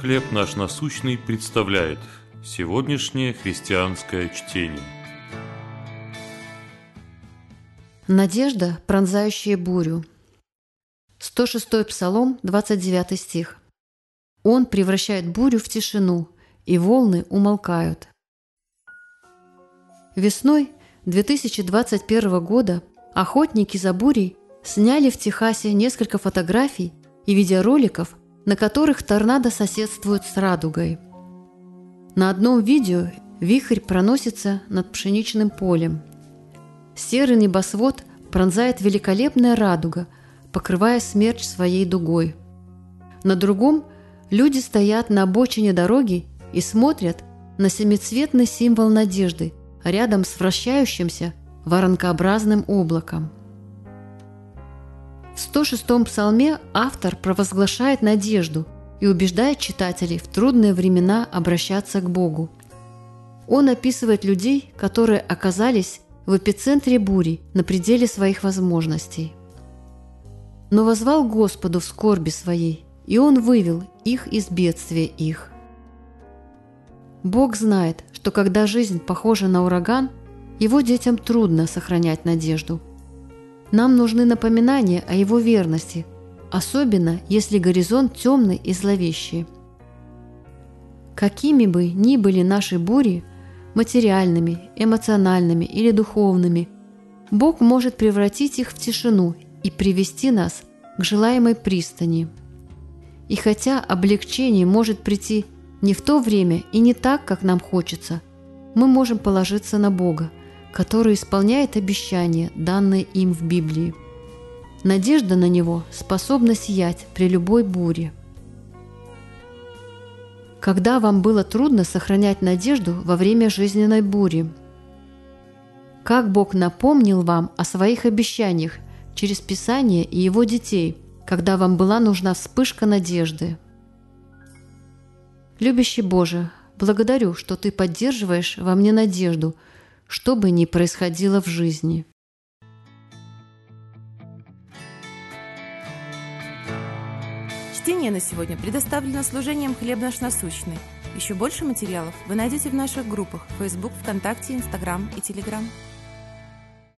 «Хлеб наш насущный» представляет сегодняшнее христианское чтение. Надежда, пронзающая бурю. 106 Псалом, 29 стих. Он превращает бурю в тишину, и волны умолкают. Весной 2021 года охотники за бурей сняли в Техасе несколько фотографий и видеороликов, на которых торнадо соседствуют с радугой. На одном видео вихрь проносится над пшеничным полем. Серый небосвод пронзает великолепная радуга, покрывая смерч своей дугой. На другом люди стоят на обочине дороги и смотрят на семицветный символ надежды рядом с вращающимся воронкообразным облаком. В 106-м псалме автор провозглашает надежду и убеждает читателей в трудные времена обращаться к Богу. Он описывает людей, которые оказались в эпицентре бури на пределе своих возможностей. Но возвал Господу в скорби своей, и Он вывел их из бедствия их. Бог знает, что когда жизнь похожа на ураган, Его детям трудно сохранять надежду – нам нужны напоминания о его верности, особенно если горизонт темный и зловещий. Какими бы ни были наши бури, материальными, эмоциональными или духовными, Бог может превратить их в тишину и привести нас к желаемой пристани. И хотя облегчение может прийти не в то время и не так, как нам хочется, мы можем положиться на Бога, который исполняет обещания, данные им в Библии. Надежда на Него способна сиять при любой буре. Когда вам было трудно сохранять надежду во время жизненной бури? Как Бог напомнил вам о своих обещаниях через Писание и Его детей, когда вам была нужна вспышка надежды? Любящий Боже, благодарю, что Ты поддерживаешь во мне надежду – что бы ни происходило в жизни. Чтение на сегодня предоставлено служением «Хлеб наш насущный». Еще больше материалов вы найдете в наших группах Facebook, ВКонтакте, Инстаграм и Телеграм.